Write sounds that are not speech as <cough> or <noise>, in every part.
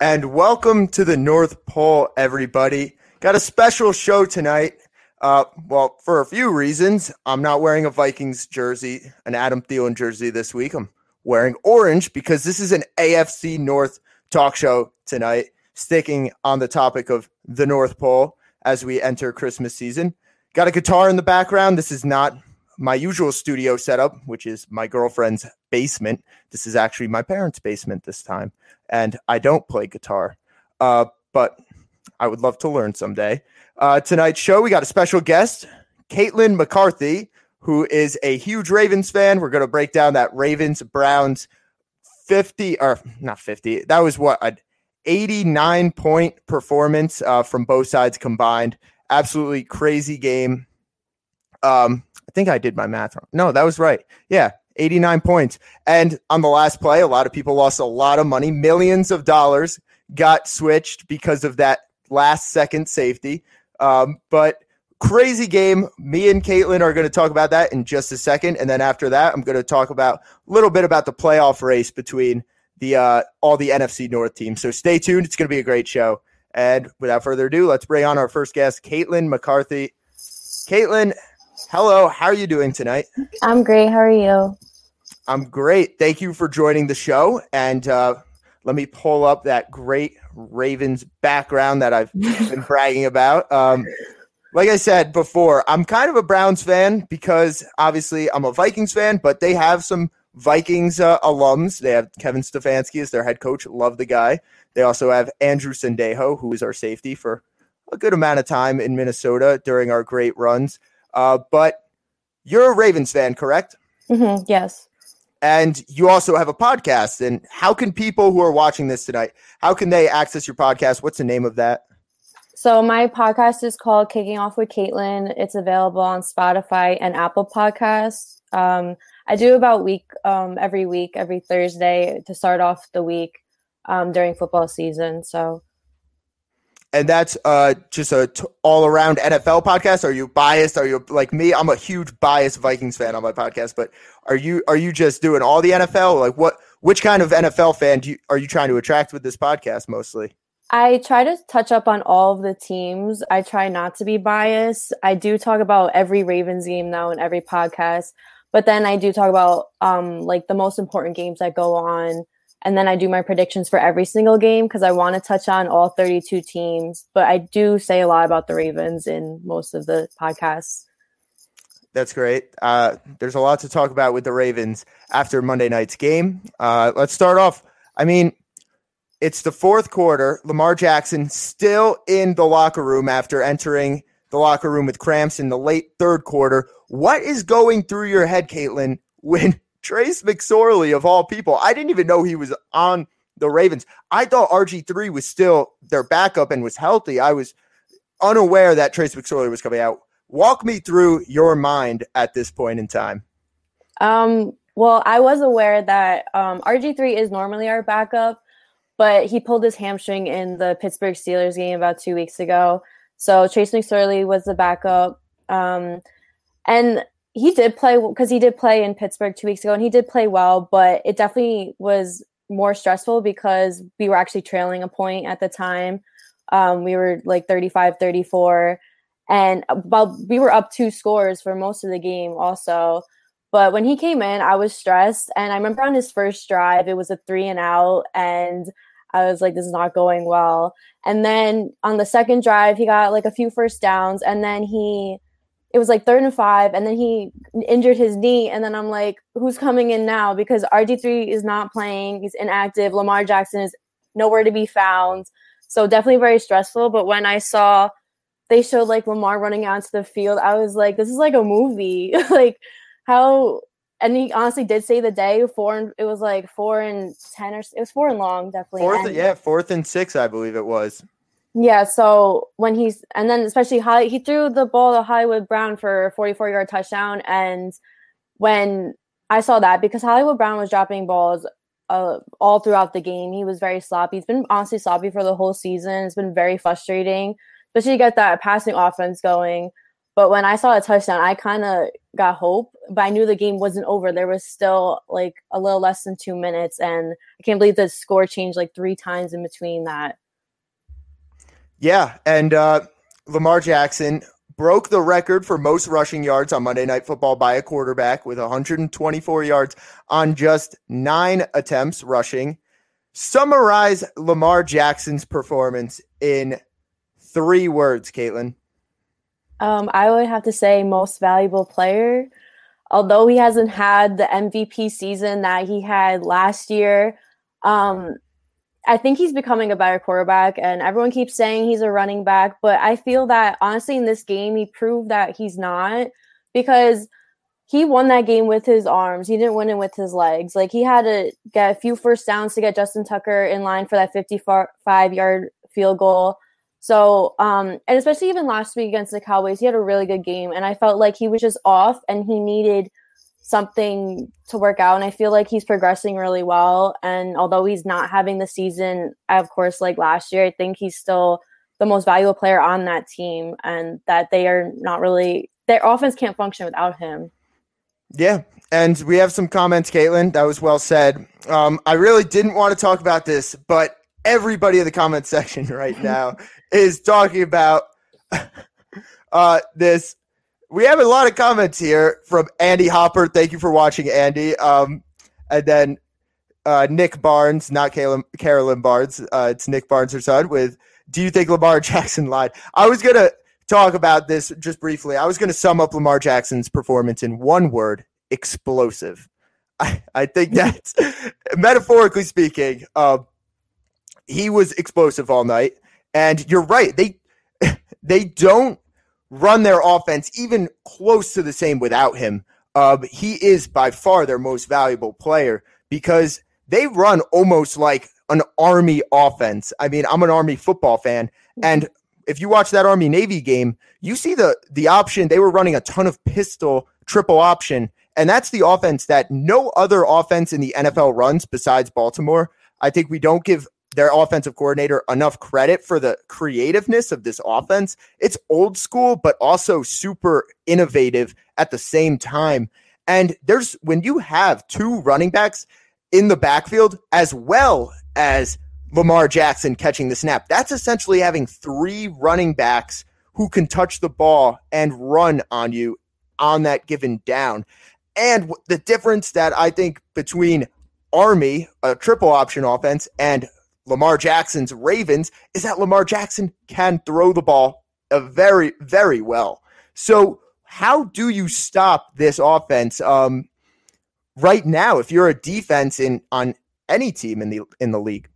And welcome to the North Pole, everybody. Got a special show tonight. Uh, well, for a few reasons. I'm not wearing a Vikings jersey, an Adam Thielen jersey this week. I'm wearing orange because this is an AFC North talk show tonight, sticking on the topic of the North Pole as we enter Christmas season. Got a guitar in the background. This is not my usual studio setup, which is my girlfriend's basement. This is actually my parents' basement this time, and I don't play guitar, uh, but I would love to learn someday. Uh, tonight's show, we got a special guest, Caitlin McCarthy, who is a huge Ravens fan. We're going to break down that Ravens Browns 50 or not 50. That was what an 89 point performance uh, from both sides combined. Absolutely crazy game. Um, I think I did my math wrong. No, that was right. Yeah, 89 points. And on the last play, a lot of people lost a lot of money. Millions of dollars got switched because of that last second safety. Um, but crazy game. Me and Caitlin are going to talk about that in just a second. And then after that, I'm going to talk about a little bit about the playoff race between the uh, all the NFC North teams. So stay tuned. It's going to be a great show. And without further ado, let's bring on our first guest, Caitlin McCarthy. Caitlin, hello. How are you doing tonight? I'm great. How are you? I'm great. Thank you for joining the show. And uh, let me pull up that great Ravens background that I've <laughs> been bragging about. Um, like I said before, I'm kind of a Browns fan because obviously I'm a Vikings fan, but they have some Vikings uh, alums. They have Kevin Stefanski as their head coach. Love the guy. They also have Andrew Sendejo, who is our safety for a good amount of time in Minnesota during our great runs. Uh, but you're a Ravens fan, correct? Mm-hmm, yes. And you also have a podcast. And how can people who are watching this tonight, how can they access your podcast? What's the name of that? So my podcast is called Kicking Off with Caitlin. It's available on Spotify and Apple Podcasts. Um, I do about week um, every week, every Thursday to start off the week um, during football season. So, and that's uh, just a t- all around NFL podcast. Are you biased? Are you like me? I'm a huge biased Vikings fan on my podcast, but are you are you just doing all the NFL? Like what? Which kind of NFL fan do you, are you trying to attract with this podcast mostly? I try to touch up on all of the teams. I try not to be biased. I do talk about every Ravens game now in every podcast, but then I do talk about um, like the most important games that go on. And then I do my predictions for every single game because I want to touch on all 32 teams. But I do say a lot about the Ravens in most of the podcasts. That's great. Uh, there's a lot to talk about with the Ravens after Monday night's game. Uh, let's start off. I mean, it's the fourth quarter. Lamar Jackson still in the locker room after entering the locker room with cramps in the late third quarter. What is going through your head, Caitlin, when Trace McSorley, of all people, I didn't even know he was on the Ravens. I thought RG3 was still their backup and was healthy. I was unaware that Trace McSorley was coming out. Walk me through your mind at this point in time. Um, well, I was aware that um, RG3 is normally our backup, but he pulled his hamstring in the Pittsburgh Steelers game about two weeks ago. So Trace McSorley was the backup. Um, and he did play because he did play in Pittsburgh two weeks ago and he did play well, but it definitely was more stressful because we were actually trailing a point at the time. Um, we were like 35 34 and well, we were up two scores for most of the game also. But when he came in, I was stressed. And I remember on his first drive, it was a three and out. And I was like, this is not going well. And then on the second drive, he got like a few first downs. And then he, it was like third and five. And then he injured his knee. And then I'm like, who's coming in now? Because RG3 is not playing, he's inactive. Lamar Jackson is nowhere to be found. So definitely very stressful. But when I saw they showed like Lamar running out into the field, I was like, this is like a movie. <laughs> like how and he honestly did say the day four and it was like four and ten or it was four and long definitely Fourth, and, yeah, fourth and six, I believe it was. Yeah so when he's and then especially Holly, he threw the ball to Hollywood Brown for a 44 yard touchdown and when I saw that because Hollywood Brown was dropping balls uh, all throughout the game. He was very sloppy. He's been honestly sloppy for the whole season. It's been very frustrating, especially to get that passing offense going. But when I saw a touchdown, I kind of got hope, but I knew the game wasn't over. There was still like a little less than two minutes, and I can't believe the score changed like three times in between that. Yeah, and uh, Lamar Jackson broke the record for most rushing yards on Monday Night Football by a quarterback with 124 yards on just nine attempts rushing. Summarize Lamar Jackson's performance in three words, Caitlin. Um, I would have to say most valuable player. Although he hasn't had the MVP season that he had last year, um, I think he's becoming a better quarterback, and everyone keeps saying he's a running back. But I feel that honestly, in this game, he proved that he's not because he won that game with his arms. He didn't win it with his legs. Like he had to get a few first downs to get Justin Tucker in line for that 55 yard field goal. So, um, and especially even last week against the Cowboys, he had a really good game, and I felt like he was just off, and he needed something to work out. And I feel like he's progressing really well. And although he's not having the season, of course, like last year, I think he's still the most valuable player on that team, and that they are not really their offense can't function without him. Yeah, and we have some comments, Caitlin. That was well said. Um, I really didn't want to talk about this, but everybody in the comment <laughs> section right now <laughs> is talking about <laughs> uh, this. We have a lot of comments here from Andy Hopper. Thank you for watching, Andy. Um, and then uh, Nick Barnes, not Carolyn, Carolyn Barnes. Uh, it's Nick Barnes, her son, with Do you think Lamar <laughs> Jackson lied? I was going to talk about this just briefly. I was going to sum up Lamar Jackson's performance in one word explosive. <laughs> I, I think that's <laughs> metaphorically speaking, uh, he was explosive all night. And you're right. They they don't run their offense even close to the same without him. Uh, he is by far their most valuable player because they run almost like an army offense. I mean, I'm an army football fan, and if you watch that Army Navy game, you see the the option. They were running a ton of pistol triple option, and that's the offense that no other offense in the NFL runs besides Baltimore. I think we don't give their offensive coordinator enough credit for the creativeness of this offense. It's old school, but also super innovative at the same time. And there's when you have two running backs in the backfield as well as Lamar Jackson catching the snap, that's essentially having three running backs who can touch the ball and run on you on that given down. And the difference that I think between Army, a triple option offense, and Lamar Jackson's Ravens is that Lamar Jackson can throw the ball uh, very, very well. So, how do you stop this offense um, right now if you're a defense in on any team in the in the league?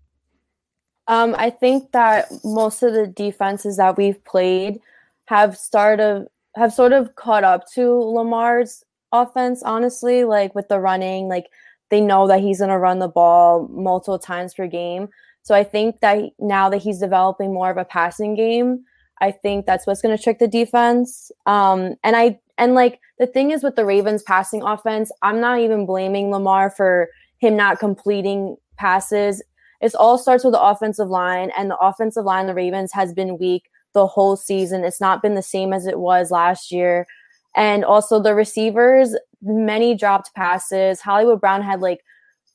Um, I think that most of the defenses that we've played have started have sort of caught up to Lamar's offense. Honestly, like with the running, like they know that he's going to run the ball multiple times per game. So I think that now that he's developing more of a passing game, I think that's what's going to trick the defense. Um, and I and like the thing is with the Ravens passing offense, I'm not even blaming Lamar for him not completing passes. It all starts with the offensive line, and the offensive line the Ravens has been weak the whole season. It's not been the same as it was last year. And also the receivers, many dropped passes. Hollywood Brown had like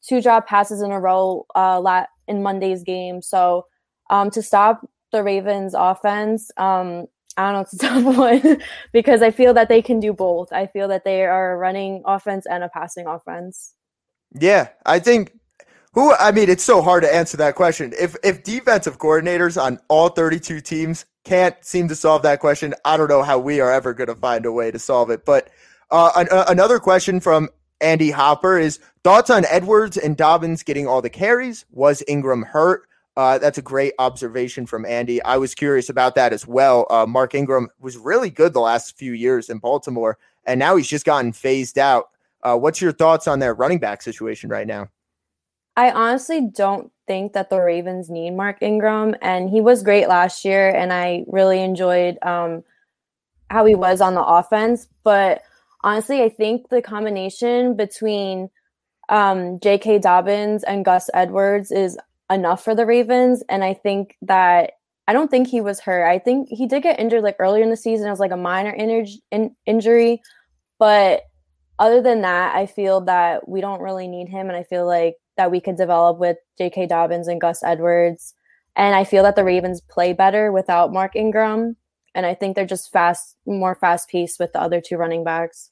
two drop passes in a row uh, in Monday's game. So um, to stop the Ravens offense, um, I don't know, it's a tough one because I feel that they can do both. I feel that they are a running offense and a passing offense. Yeah, I think who I mean it's so hard to answer that question. If if defensive coordinators on all 32 teams can't seem to solve that question, I don't know how we are ever going to find a way to solve it. But uh, an, uh, another question from Andy Hopper is thoughts on Edwards and Dobbins getting all the carries. Was Ingram hurt? Uh, that's a great observation from Andy. I was curious about that as well. Uh, Mark Ingram was really good the last few years in Baltimore, and now he's just gotten phased out. Uh, what's your thoughts on their running back situation right now? I honestly don't think that the Ravens need Mark Ingram, and he was great last year, and I really enjoyed um, how he was on the offense. But honestly, I think the combination between um, J.K. Dobbins and Gus Edwards is enough for the Ravens. And I think that I don't think he was hurt. I think he did get injured like earlier in the season. It was like a minor in- in- injury. But other than that, I feel that we don't really need him. And I feel like that we could develop with J.K. Dobbins and Gus Edwards. And I feel that the Ravens play better without Mark Ingram. And I think they're just fast, more fast paced with the other two running backs.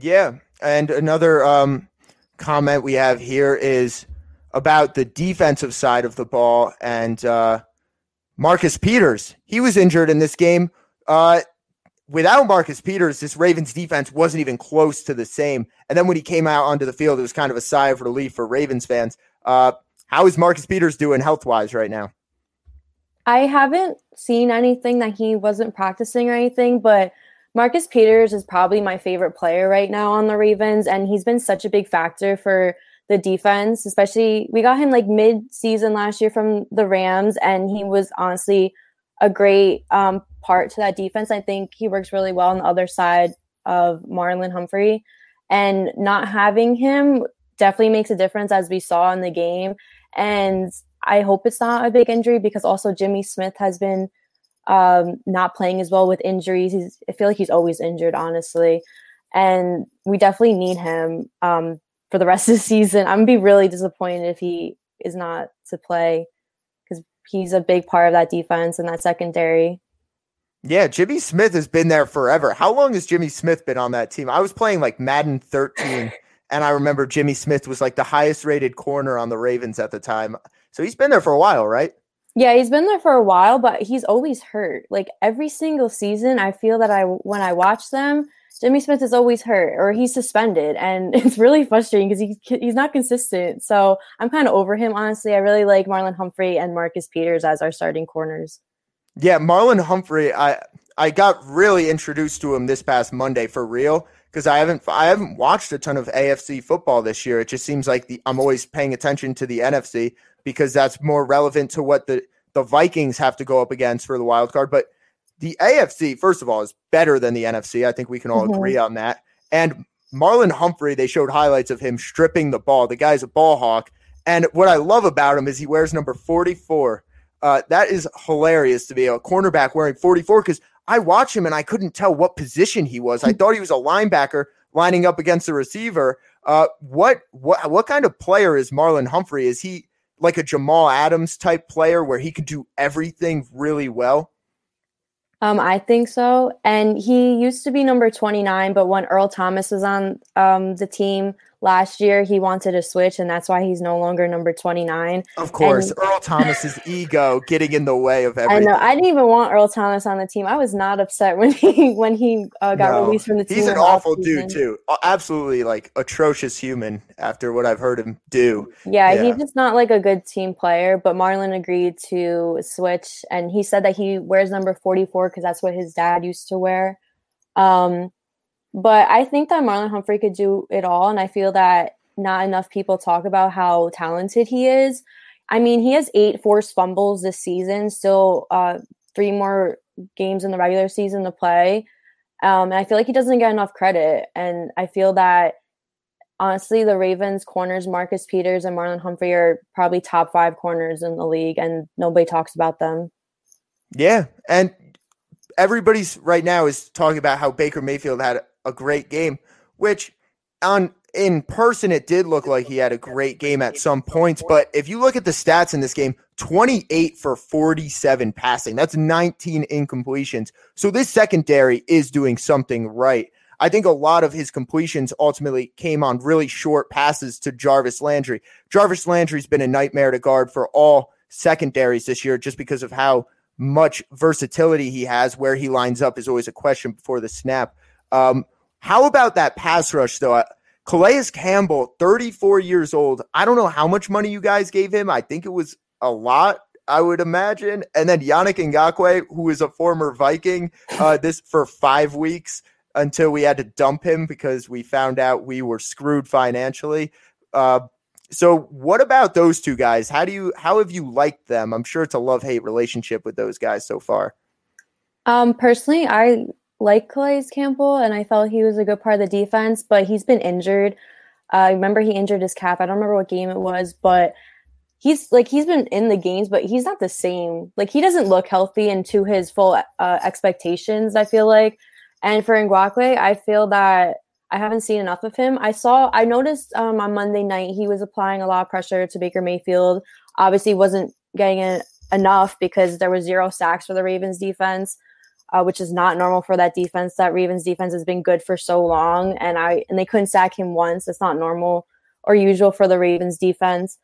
Yeah. And another um, comment we have here is about the defensive side of the ball and uh, Marcus Peters. He was injured in this game. Uh, without Marcus Peters, this Ravens defense wasn't even close to the same. And then when he came out onto the field, it was kind of a sigh of relief for Ravens fans. Uh, how is Marcus Peters doing health wise right now? I haven't seen anything that he wasn't practicing or anything, but Marcus Peters is probably my favorite player right now on the Ravens, and he's been such a big factor for the defense, especially we got him like mid season last year from the Rams, and he was honestly a great um, part to that defense. I think he works really well on the other side of Marlon Humphrey, and not having him definitely makes a difference as we saw in the game. And I hope it's not a big injury because also Jimmy Smith has been um, not playing as well with injuries. He's, I feel like he's always injured, honestly. And we definitely need him um, for the rest of the <laughs> season. I'm gonna be really disappointed if he is not to play because he's a big part of that defense and that secondary. Yeah, Jimmy Smith has been there forever. How long has Jimmy Smith been on that team? I was playing like Madden 13, and I remember Jimmy Smith was like the highest rated corner on the Ravens at the time. So he's been there for a while, right? Yeah, he's been there for a while, but he's always hurt. Like every single season, I feel that I when I watch them, Jimmy Smith is always hurt or he's suspended, and <laughs> it's really frustrating because he he's not consistent. So I'm kind of over him, honestly. I really like Marlon Humphrey and Marcus Peters as our starting corners. Yeah, Marlon Humphrey, I I got really introduced to him this past Monday for real because I haven't I haven't watched a ton of AFC football this year. It just seems like the, I'm always paying attention to the NFC because that's more relevant to what the the Vikings have to go up against for the wild card. But the AFC, first of all, is better than the NFC. I think we can all mm-hmm. agree on that. And Marlon Humphrey, they showed highlights of him stripping the ball. The guy's a ball hawk. And what I love about him is he wears number 44. Uh, that is hilarious to be a cornerback wearing 44 because I watch him and I couldn't tell what position he was. I thought he was a linebacker lining up against the receiver. Uh, what what what kind of player is Marlon Humphrey? Is he like a Jamal Adams type player where he could do everything really well? Um, I think so. And he used to be number 29, but when Earl Thomas was on um, the team last year he wanted to switch and that's why he's no longer number 29 of course and, earl thomas's <laughs> ego getting in the way of everything i know i didn't even want earl thomas on the team. I was not upset <laughs> when he when he uh, got no, released from the team he's an awful dude too. Absolutely like atrocious human after what i've heard him do. Yeah, yeah. he's just not like a good team player but marlon agreed to switch and he said that he wears number 44 because that's what his dad used to wear. Um but I think that Marlon Humphrey could do it all. And I feel that not enough people talk about how talented he is. I mean, he has eight forced fumbles this season, still uh, three more games in the regular season to play. Um, and I feel like he doesn't get enough credit. And I feel that honestly, the Ravens corners, Marcus Peters and Marlon Humphrey, are probably top five corners in the league, and nobody talks about them. Yeah. And everybody's right now is talking about how Baker Mayfield had a great game, which on in person it did look like he had a great game at some points. But if you look at the stats in this game, 28 for 47 passing. That's 19 incompletions. So this secondary is doing something right. I think a lot of his completions ultimately came on really short passes to Jarvis Landry. Jarvis Landry's been a nightmare to guard for all secondaries this year just because of how much versatility he has. Where he lines up is always a question before the snap. Um, how about that pass rush, though? Calais Campbell, 34 years old. I don't know how much money you guys gave him. I think it was a lot, I would imagine. And then Yannick Ngakoue, who is a former Viking, uh, <laughs> this for five weeks until we had to dump him because we found out we were screwed financially. Uh, so what about those two guys? How do you how have you liked them? I'm sure it's a love hate relationship with those guys so far. Um, personally, I like Calais Campbell, and I felt he was a good part of the defense, but he's been injured. Uh, I remember he injured his calf. I don't remember what game it was, but he's like he's been in the games, but he's not the same. Like he doesn't look healthy and to his full uh, expectations. I feel like, and for Ngakoue, I feel that I haven't seen enough of him. I saw, I noticed um, on Monday night he was applying a lot of pressure to Baker Mayfield. Obviously, wasn't getting it enough because there was zero sacks for the Ravens defense, uh, which is not normal for that defense. That Ravens defense has been good for so long, and I and they couldn't sack him once. It's not normal or usual for the Ravens defense.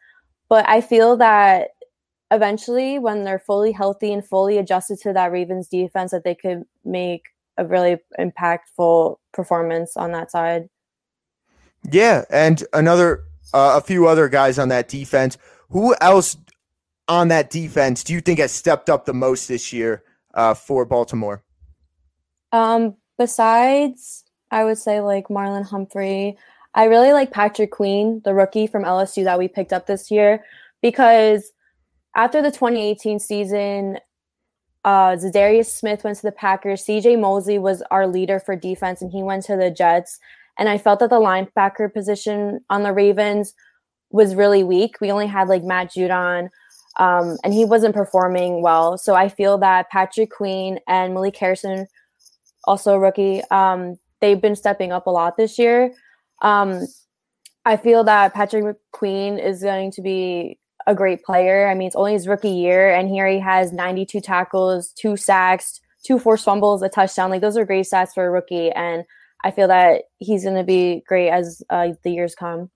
But I feel that eventually, when they're fully healthy and fully adjusted to that Ravens defense, that they could make a really impactful performance on that side. Yeah, and another uh, a few other guys on that defense. Who else on that defense do you think has stepped up the most this year uh, for Baltimore? Um, besides, I would say like Marlon Humphrey. I really like Patrick Queen, the rookie from LSU that we picked up this year, because after the 2018 season, uh, Za'Darius Smith went to the Packers. CJ Mosley was our leader for defense, and he went to the Jets. And I felt that the linebacker position on the Ravens was really weak. We only had like Matt Judon, um, and he wasn't performing well. So I feel that Patrick Queen and Malik Harrison, also a rookie, um, they've been stepping up a lot this year. Um, I feel that Patrick Queen is going to be a great player. I mean, it's only his rookie year, and here he has 92 tackles, two sacks, two forced fumbles, a touchdown. Like those are great stats for a rookie, and I feel that he's going to be great as uh, the years come.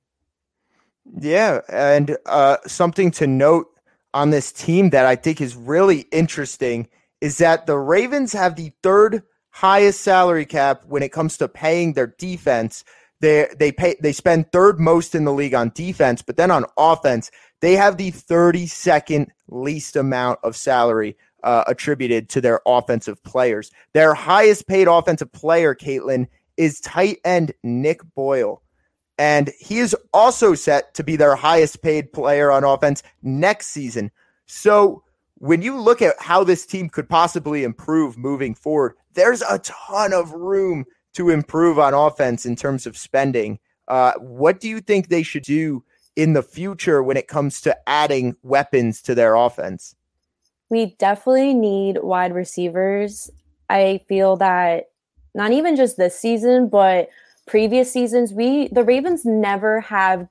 Yeah, and uh, something to note on this team that I think is really interesting is that the Ravens have the third highest salary cap when it comes to paying their defense. They they pay they spend third most in the league on defense, but then on offense, they have the 32nd least amount of salary uh, attributed to their offensive players. Their highest paid offensive player, Caitlin, is tight end Nick Boyle. And he is also set to be their highest paid player on offense next season. So when you look at how this team could possibly improve moving forward, there's a ton of room to improve on offense in terms of spending. Uh, what do you think they should do in the future when it comes to adding weapons to their offense? We definitely need wide receivers. I feel that not even just this season, but previous seasons, we the Ravens never have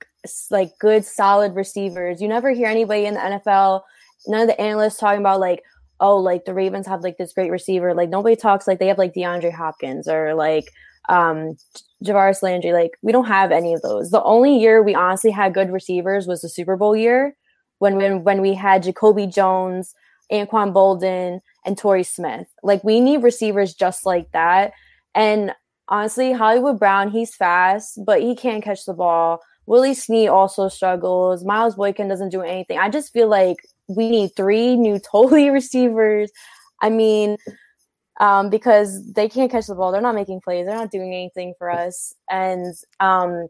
like good solid receivers. You never hear anybody in the NFL, none of the analysts talking about like, oh, like the Ravens have like this great receiver. Like nobody talks like they have like DeAndre Hopkins or like um Jarvis Landry. Like we don't have any of those. The only year we honestly had good receivers was the Super Bowl year when when when we had Jacoby Jones, Anquan Boldin, and Torrey Smith. Like we need receivers just like that. And honestly, Hollywood Brown, he's fast, but he can't catch the ball. Willie Snead also struggles. Miles Boykin doesn't do anything. I just feel like we need three new <laughs> totally receivers. I mean, um, because they can't catch the ball. They're not making plays. They're not doing anything for us. And um,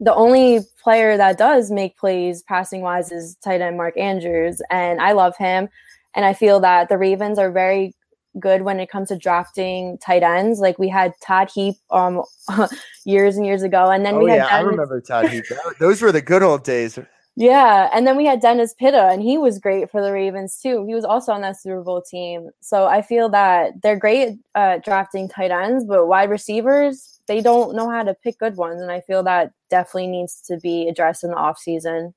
the only player that does make plays passing wise is tight end Mark Andrews. And I love him. And I feel that the Ravens are very good when it comes to drafting tight ends. Like we had Todd Heap um <laughs> years and years ago, and then oh, we had yeah, Dennis- I remember Todd Heap. Those were the good old days. Yeah, and then we had Dennis Pitta, and he was great for the Ravens too. He was also on that Super Bowl team. So I feel that they're great at drafting tight ends, but wide receivers they don't know how to pick good ones, and I feel that definitely needs to be addressed in the offseason.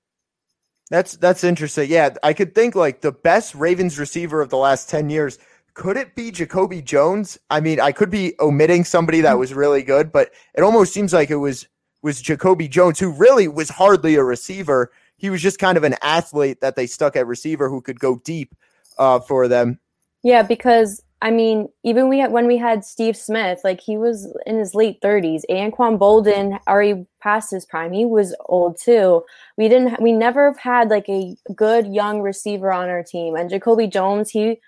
That's that's interesting. Yeah, I could think like the best Ravens receiver of the last ten years could it be Jacoby Jones? I mean, I could be omitting somebody that was really good, but it almost seems like it was was Jacoby Jones, who really was hardly a receiver. He was just kind of an athlete that they stuck at receiver who could go deep uh, for them. Yeah, because I mean, even we had, when we had Steve Smith, like he was in his late 30s. Anquan Boldin already past his prime. He was old too. We didn't. We never had like a good young receiver on our team. And Jacoby Jones, he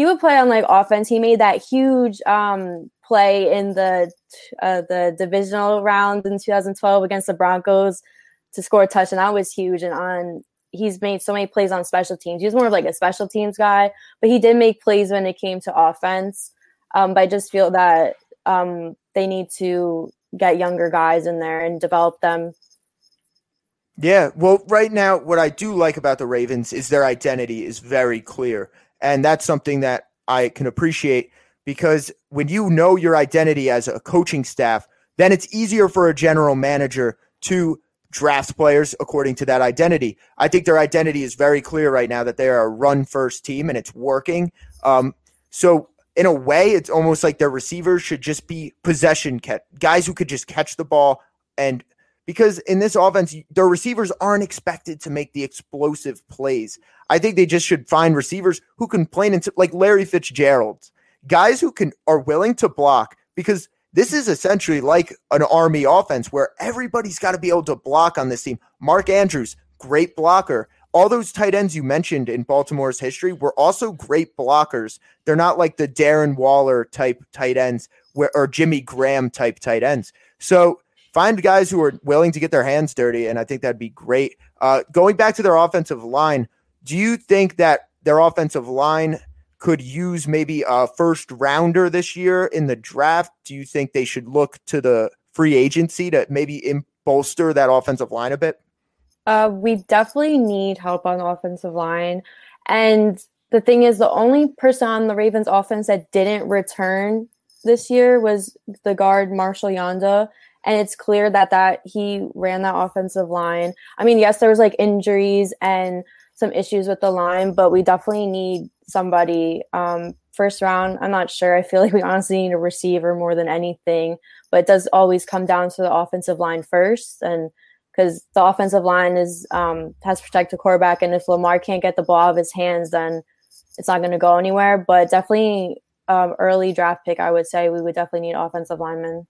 he would play on like offense. He made that huge um, play in the uh, the divisional round in 2012 against the Broncos to score a touchdown. That was huge. And on he's made so many plays on special teams. He was more of like a special teams guy, but he did make plays when it came to offense. Um, but I just feel that um, they need to get younger guys in there and develop them. Yeah, well, right now, what I do like about the Ravens is their identity is very clear. And that's something that I can appreciate because when you know your identity as a coaching staff, then it's easier for a general manager to draft players according to that identity. I think their identity is very clear right now that they are a run first team and it's working. Um, so in a way, it's almost like their receivers should just be possession guys who could just catch the ball and because in this offense, their receivers aren't expected to make the explosive plays. I think they just should find receivers who can play into like Larry Fitzgerald, guys who can are willing to block because this is essentially like an army offense where everybody's got to be able to block on this team. Mark Andrews, great blocker. All those tight ends you mentioned in Baltimore's history were also great blockers. They're not like the Darren Waller type tight ends where, or Jimmy Graham type tight ends. So find guys who are willing to get their hands dirty, and I think that'd be great. Uh, going back to their offensive line, do you think that their offensive line could use maybe a first rounder this year in the draft? Do you think they should look to the free agency to maybe bolster that offensive line a bit? Uh, we definitely need help on the offensive line. And the thing is, the only person on the Ravens offense that didn't return this year was the guard Marshall Yanda. And it's clear that that he ran that offensive line. I mean, yes, there was like injuries and some issues with the line, but we definitely need somebody. Um, first round, I'm not sure. I feel like we honestly need a receiver more than anything, but it does always come down to the offensive line first. And because the offensive line is um, has to protect the quarterback, and if Lamar can't get the ball out of his hands, then it's not going to go anywhere. But definitely, um, early draft pick, I would say we would definitely need offensive linemen.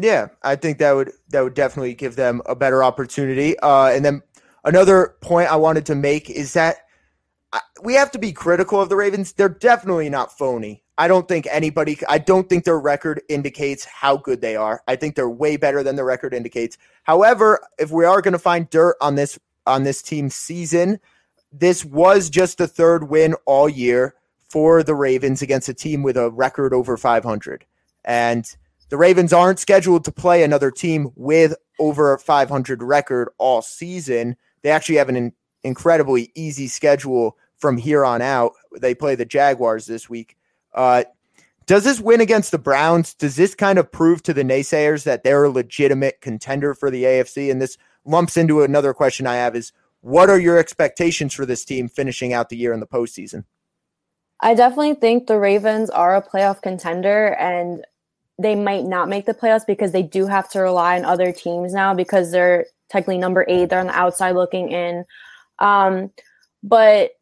Yeah, I think that would that would definitely give them a better opportunity. Uh, and then another point I wanted to make is that we have to be critical of the Ravens. They're definitely not phony. I don't think anybody, I don't think their record indicates how good they are. I think they're way better than the record indicates. However, if we are going to find dirt on this on this team's season, this was just the third win all year for the Ravens against a team with a record over 500. And the Ravens aren't scheduled to play another team with over a 500 record all season. They actually have an incredibly easy schedule from here on out. They play the Jaguars this week. Uh, does this win against the Browns? Does this kind of prove to the naysayers that they're a legitimate contender for the AFC? And this lumps into another question I have: is what are your expectations for this team finishing out the year in the postseason? I definitely think the Ravens are a playoff contender, and they might not make the playoffs because they do have to rely on other teams now because they're technically number eight. They're on the outside looking in. Um, but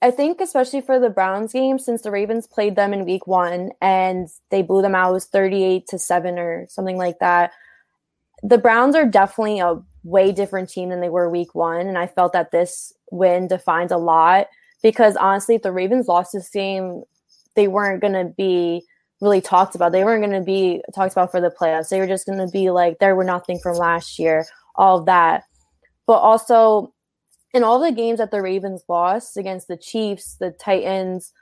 I think especially for the Browns game, since the Ravens played them in week one and they blew them out, was 38 to 7 or something like that. The Browns are definitely a way different team than they were week one. And I felt that this win defines a lot because honestly, if the Ravens lost this game, they weren't going to be really talked about. They weren't going to be talked about for the playoffs. They were just going to be like, there were nothing from last year, all of that. But also, in all the games that the Ravens lost against the Chiefs, the Titans,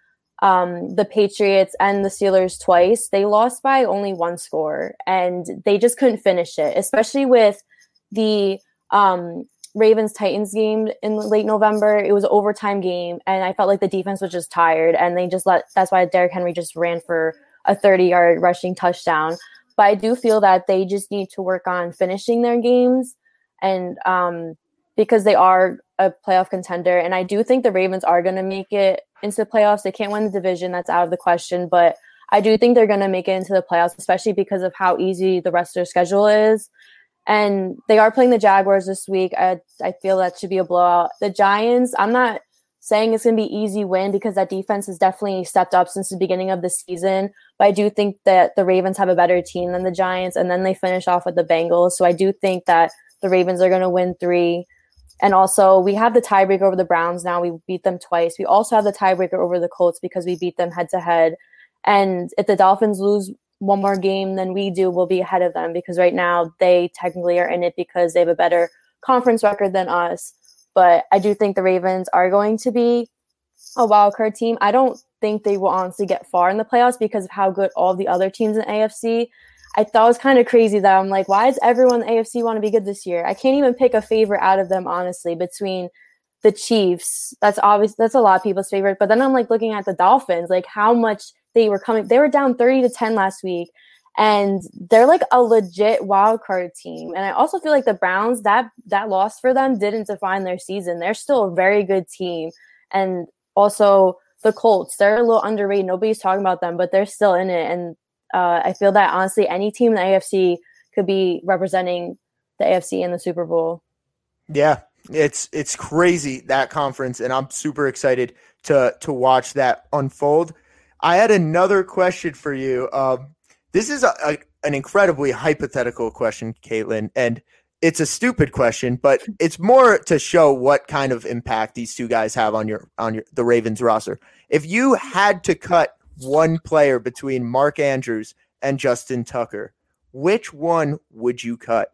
um, the Patriots, and the Steelers twice, they lost by only one score, and they just couldn't finish it. Especially with the um, Ravens Titans game in late November, it was an overtime game, and I felt like the defense was just tired, and they just let. That's why Derrick Henry just ran for a 30 yard rushing touchdown. But I do feel that they just need to work on finishing their games and um, because they are a playoff contender. And I do think the Ravens are going to make it into the playoffs. They can't win the division, that's out of the question. But I do think they're going to make it into the playoffs, especially because of how easy the rest of their schedule is. And they are playing the Jaguars this week. I, I feel that should be a blowout. The Giants, I'm not saying it's going to be easy win because that defense has definitely stepped up since the beginning of the season. But I do think that the Ravens have a better team than the Giants, and then they finish off with the Bengals. So I do think that the Ravens are going to win three. And also, we have the tiebreaker over the Browns now. We beat them twice. We also have the tiebreaker over the Colts because we beat them head to head. And if the Dolphins lose one more game than we do, we'll be ahead of them because right now they technically are in it because they have a better conference record than us. But I do think the Ravens are going to be a wild card team. I don't think they will honestly get far in the playoffs because of how good all the other teams in AFC. I thought it was kind of crazy that I'm like, why does everyone in the AFC want to be good this year? I can't even pick a favorite out of them, honestly, between the Chiefs. That's obvious. That's a lot of people's favorite. But then I'm like looking at the Dolphins, like how much they were coming. They were down 30 to 10 last week. And they're like a legit wild card team. And I also feel like the Browns, that that loss for them didn't define their season. They're still a very good team. And also the Colts, they're a little underrated. Nobody's talking about them, but they're still in it. And uh, I feel that honestly, any team in the AFC could be representing the AFC in the Super Bowl. Yeah, it's it's crazy that conference, and I'm super excited to to watch that unfold. I had another question for you. Um, this is a, a, an incredibly hypothetical question, Caitlin, and it's a stupid question, but <laughs> it's more to show what kind of impact these two guys have on your on your the Ravens roster. If you had to cut one player between Mark Andrews and Justin Tucker, which one would you cut?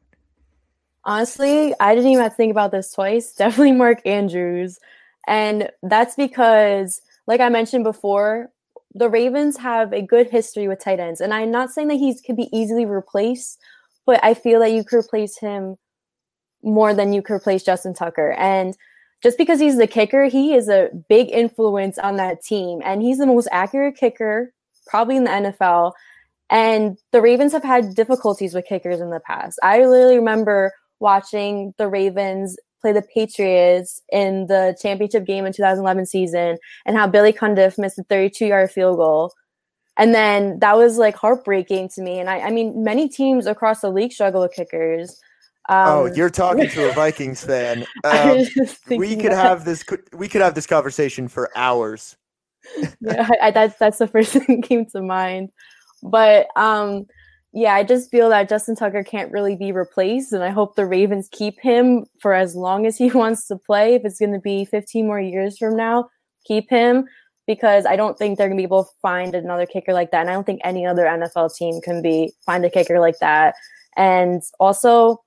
Honestly, I didn't even have to think about this twice. <laughs> Definitely Mark Andrews. And that's because, like I mentioned before, the Ravens have a good history with tight ends. And I'm not saying that he can be easily replaced, but I feel that you could replace him more than you could replace Justin Tucker. And just because he's the kicker, he is a big influence on that team. And he's the most accurate kicker, probably in the NFL. And the Ravens have had difficulties with kickers in the past. I literally remember watching the Ravens play the Patriots in the championship game in 2011 season and how Billy Cundiff missed a 32 yard field goal. And then that was like heartbreaking to me. And I, I mean, many teams across the league struggle with kickers. Um, oh, you're talking to a <laughs> Vikings fan. Um, we could that. have this. We could have this conversation for hours. <laughs> yeah, I, that's that's the first <laughs> thing that came to mind. But um, yeah, I just feel that Justin Tucker can't really be replaced, and I hope the Ravens keep him for as long as he wants to play. If it's going to be 15 more years from now, keep him because I don't think they're to be able to find another kicker like that, and I don't think any other NFL team can be find a kicker like that. And also,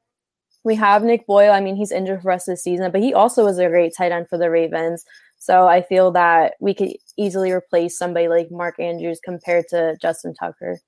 we have Nick Boyle. I mean, he's injured for rest of the season, but he also was a great tight end for the Ravens. So I feel that we could easily replace somebody like Mark Andrews compared to Justin Tucker.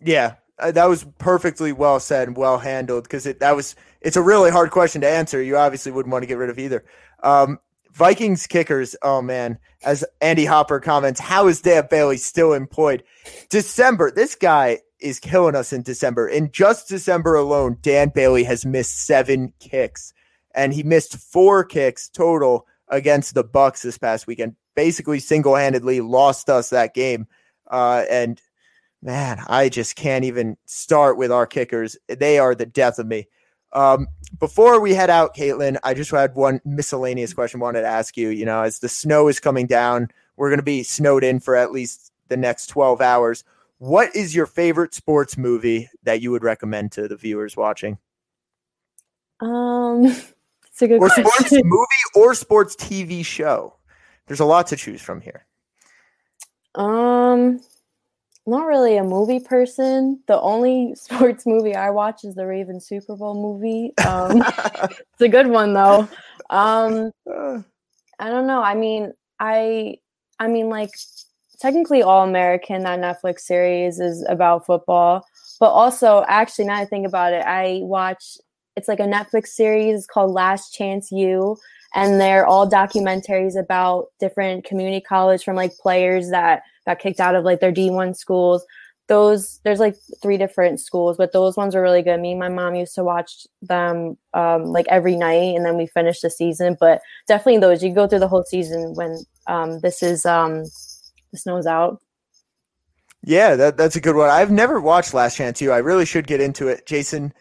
Yeah, uh, that was perfectly well said and well handled because it that was it's a really hard question to answer. You obviously wouldn't want to get rid of either. Um, Vikings kickers. Oh man, as Andy Hopper comments, how is Dan Bailey still employed? December. This guy is killing us in December. In just December alone, Dan Bailey has missed seven kicks, and he missed four kicks total against the Bucs this past weekend. Basically, single handedly lost us that game. Uh, and man, I just can't even start with our kickers. They are the death of me. Um, before we head out, Caitlin, I just had one miscellaneous question I wanted to ask you. You know, as the snow is coming down, we're going to be snowed in for at least the next 12 hours. What is your favorite sports movie that you would recommend to the viewers watching? Um, <laughs> it's a good or question. sports movie or sports TV show. There's a lot to choose from here. Um, not really a movie person. The only <laughs> sports movie I watch is the Raven Super Bowl movie. Um, <laughs> it's a good one though. Um, I don't know. I mean, I, I mean, like technically All American, that Netflix series is about football, but also actually now I think about it, I watch. It's like a Netflix series called Last Chance U, and they're all documentaries about different community college from like players that got kicked out of like their D1 schools. Those there's like three different schools, but those ones are really good. Me and my mom used to watch them um, like every night, and then we finished the season. But definitely those you go through the whole season when um, this is um, the snow's out. Yeah, that, that's a good one. I've never watched Last Chance U. I really should get into it. Jason,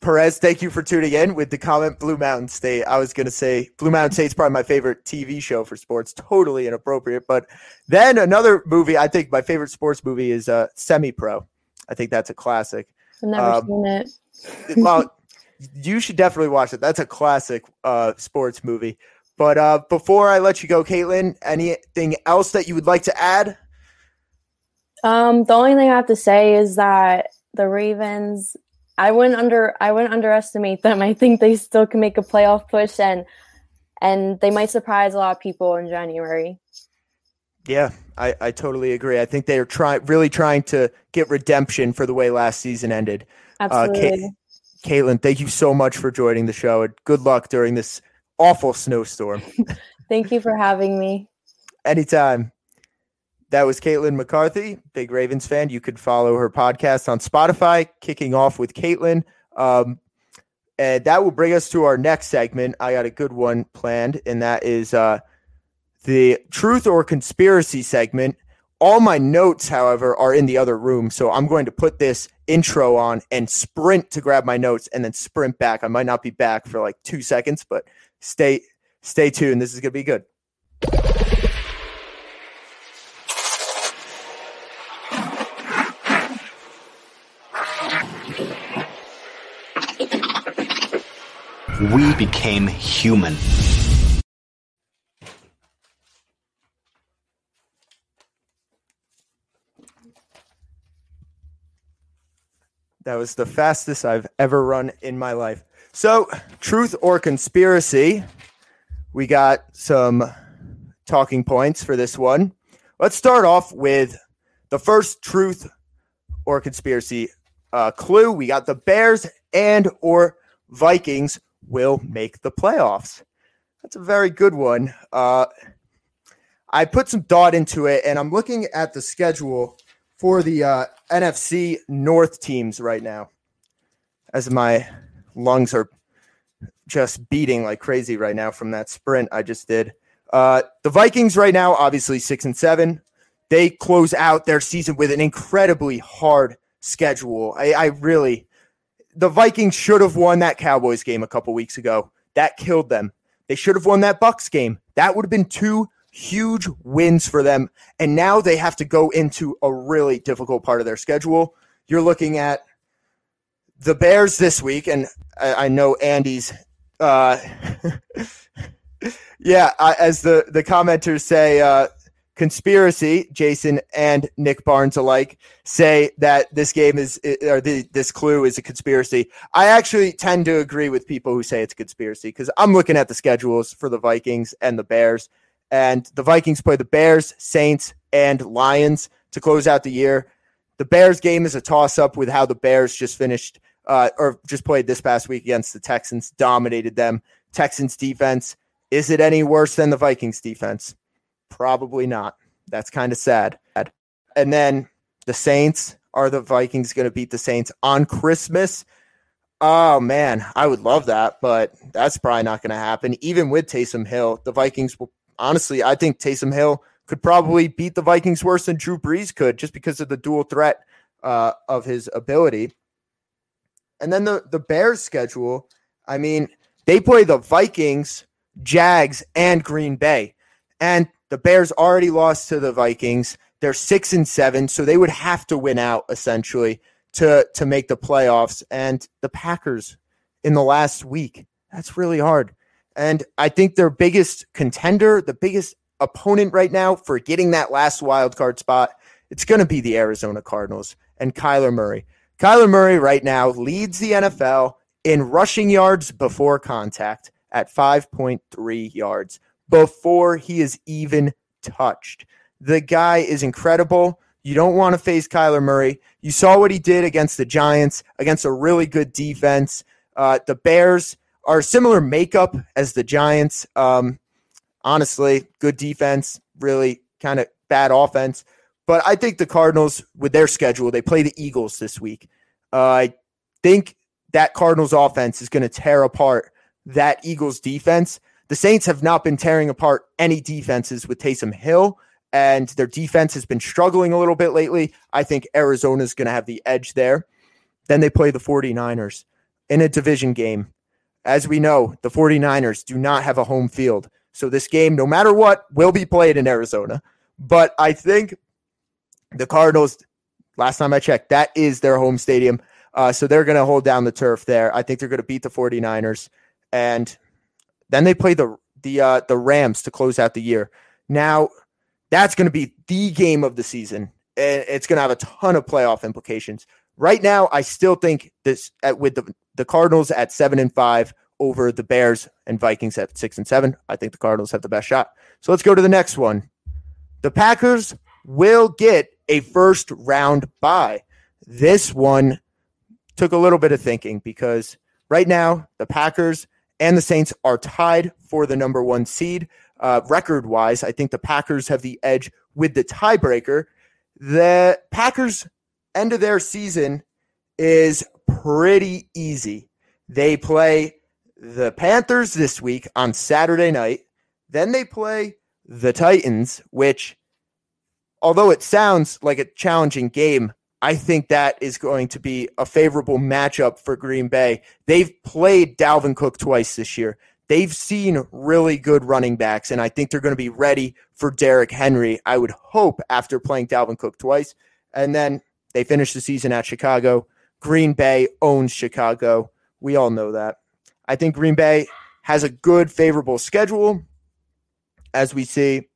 Perez, thank you for tuning in with the comment Blue Mountain State. I was going to say Blue Mountain State's probably my favorite TV show for sports. Totally inappropriate. But then another movie, I think my favorite sports movie is uh, Semi Pro. I think that's a classic. I've never um, seen it. <laughs> well, you should definitely watch it. That's a classic uh, sports movie. But uh, before I let you go, Caitlin, anything else that you would like to add? Um, the only thing I have to say is that the Ravens I wouldn't under I wouldn't underestimate them. I think they still can make a playoff push and and they might surprise a lot of people in January. Yeah, I, I totally agree. I think they are trying really trying to get redemption for the way last season ended. Absolutely. Uh, Caitlin, thank you so much for joining the show and good luck during this awful snowstorm. <laughs> thank you for having me. Anytime. That was Caitlin McCarthy, big Ravens fan. You could follow her podcast on Spotify, kicking off with Caitlin. Um, and that will bring us to our next segment. I got a good one planned, and that is uh, the truth or conspiracy segment. All my notes, however, are in the other room. So I'm going to put this intro on and sprint to grab my notes and then sprint back. I might not be back for like two seconds, but stay stay tuned. This is gonna be good. We became human. That was the fastest I've ever run in my life. So, truth or conspiracy? We got some talking points for this one. Let's start off with the first truth or conspiracy uh, clue. We got the Bears and or Vikings will make the playoffs. That's a very good one. Uh, I put some thought into it, and I'm looking at the schedule for the uh, NFC North teams right now, as my lungs are just beating like crazy right now from that sprint I just did. Uh, the Vikings right now, obviously six and seven. They close out their season with an incredibly hard schedule. I, I really the Vikings should have won that Cowboys game a couple weeks ago. That killed them. They should have won that Bucs game. That would have been two huge wins for them. And now they have to go into a really difficult part of their schedule. You're looking at the Bears this week, and I, I know Andy's. Uh, <laughs> yeah, I, as the the commenters say, uh, conspiracy, Jason and Nick Barnes alike say that this game is or the, this clue is a conspiracy. I actually tend to agree with people who say it's a conspiracy because I'm looking at the schedules for the Vikings and the Bears, and the Vikings play the Bears, Saints, and Lions to close out the year. The Bears game is a toss up with how the Bears just finished uh, or just played this past week against the Texans, dominated them. Texans defense. Is it any worse than the Vikings defense? Probably not. That's kind of sad. And then the Saints are the Vikings going to beat the Saints on Christmas? Oh man, I would love that, but that's probably not going to happen. Even with Taysom Hill, the Vikings will honestly, I think Taysom Hill could probably beat the Vikings worse than Drew Brees could, just because of the dual threat uh, of his ability. And then the the Bears schedule, I mean, they play the Vikings, Jags, and Green Bay. And the Bears already lost to the Vikings. They're six and seven, so they would have to win out essentially to to make the playoffs. And the Packers in the last week, that's really hard. And I think their biggest contender, the biggest opponent right now for getting that last wild card spot, it's going to be the Arizona Cardinals and Kyler Murray. Kyler Murray right now leads the NFL in rushing yards before contact at 5.3 yards before he is even touched. The guy is incredible. You don't want to face Kyler Murray. You saw what he did against the Giants, against a really good defense. Uh, the Bears are similar makeup as the Giants. Um, honestly, good defense, really kind of bad offense. But I think the Cardinals, with their schedule, they play the Eagles this week. Uh, I think that Cardinals offense is going to tear apart that Eagles defense. The Saints have not been tearing apart any defenses with Taysom Hill, and their defense has been struggling a little bit lately. I think Arizona is going to have the edge there. Then they play the 49ers in a division game. As we know, the 49ers do not have a home field. So this game, no matter what, will be played in Arizona. But I think the Cardinals, last time I checked, that is their home stadium. Uh, so they're going to hold down the turf there. I think they're going to beat the 49ers. And then they play the the uh, the Rams to close out the year. Now that's going to be the game of the season. And it's going to have a ton of playoff implications. Right now, I still think this at, with the the Cardinals at seven and five over the Bears and Vikings at six and seven. I think the Cardinals have the best shot. So let's go to the next one. the Packers will get a first round bye. This one took a little bit of thinking because right now the Packers and the Saints are tied for the number one seed. Uh, record wise, I think the Packers have the edge with the tiebreaker. The Packers' end of their season is pretty easy. They play the Panthers this week on Saturday night. Then they play the Titans, which, although it sounds like a challenging game, I think that is going to be a favorable matchup for Green Bay. They've played Dalvin Cook twice this year. They've seen really good running backs, and I think they're going to be ready for Derrick Henry. I would hope after playing Dalvin Cook twice. And then they finish the season at Chicago. Green Bay owns Chicago. We all know that. I think Green Bay has a good, favorable schedule, as we see.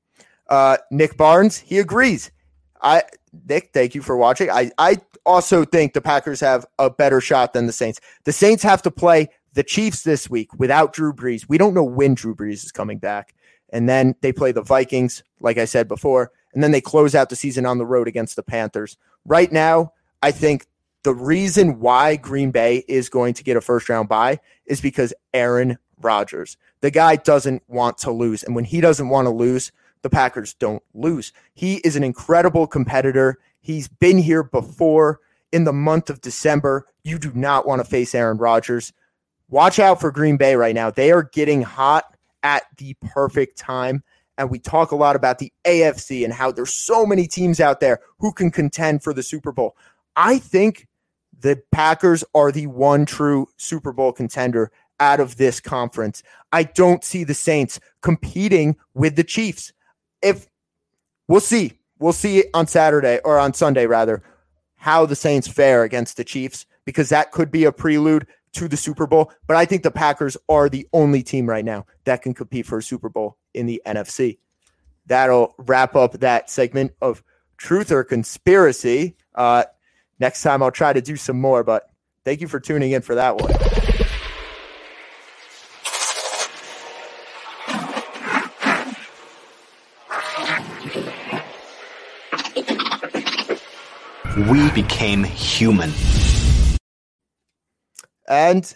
Uh, Nick Barnes, he agrees. I Nick, thank you for watching. I, I also think the Packers have a better shot than the Saints. The Saints have to play the Chiefs this week without Drew Brees. We don't know when Drew Brees is coming back. And then they play the Vikings, like I said before. And then they close out the season on the road against the Panthers. Right now, I think the reason why Green Bay is going to get a first round bye is because Aaron Rodgers, the guy doesn't want to lose. And when he doesn't want to lose, the Packers don't lose. He is an incredible competitor. He's been here before in the month of December. You do not want to face Aaron Rodgers. Watch out for Green Bay right now. They are getting hot at the perfect time. And we talk a lot about the AFC and how there's so many teams out there who can contend for the Super Bowl. I think the Packers are the one true Super Bowl contender out of this conference. I don't see the Saints competing with the Chiefs if we'll see, we'll see on Saturday or on Sunday rather how the Saints fare against the Chiefs because that could be a prelude to the Super Bowl. But I think the Packers are the only team right now that can compete for a Super Bowl in the NFC. That'll wrap up that segment of truth or conspiracy. Uh, next time I'll try to do some more, but thank you for tuning in for that one. We became human. And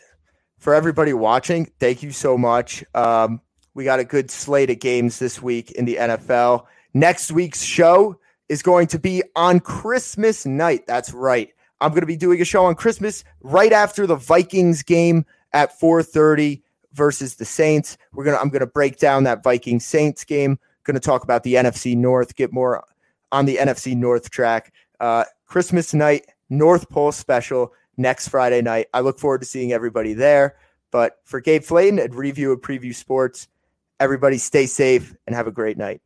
for everybody watching, thank you so much. Um, we got a good slate of games this week in the NFL. Next week's show is going to be on Christmas night. That's right. I'm going to be doing a show on Christmas right after the Vikings game at 4:30 versus the Saints. We're going to I'm going to break down that Viking Saints game. Going to talk about the NFC North, get more on the NFC North track. Uh, Christmas night, North Pole special next Friday night. I look forward to seeing everybody there. But for Gabe Flayton at Review of Preview Sports, everybody stay safe and have a great night.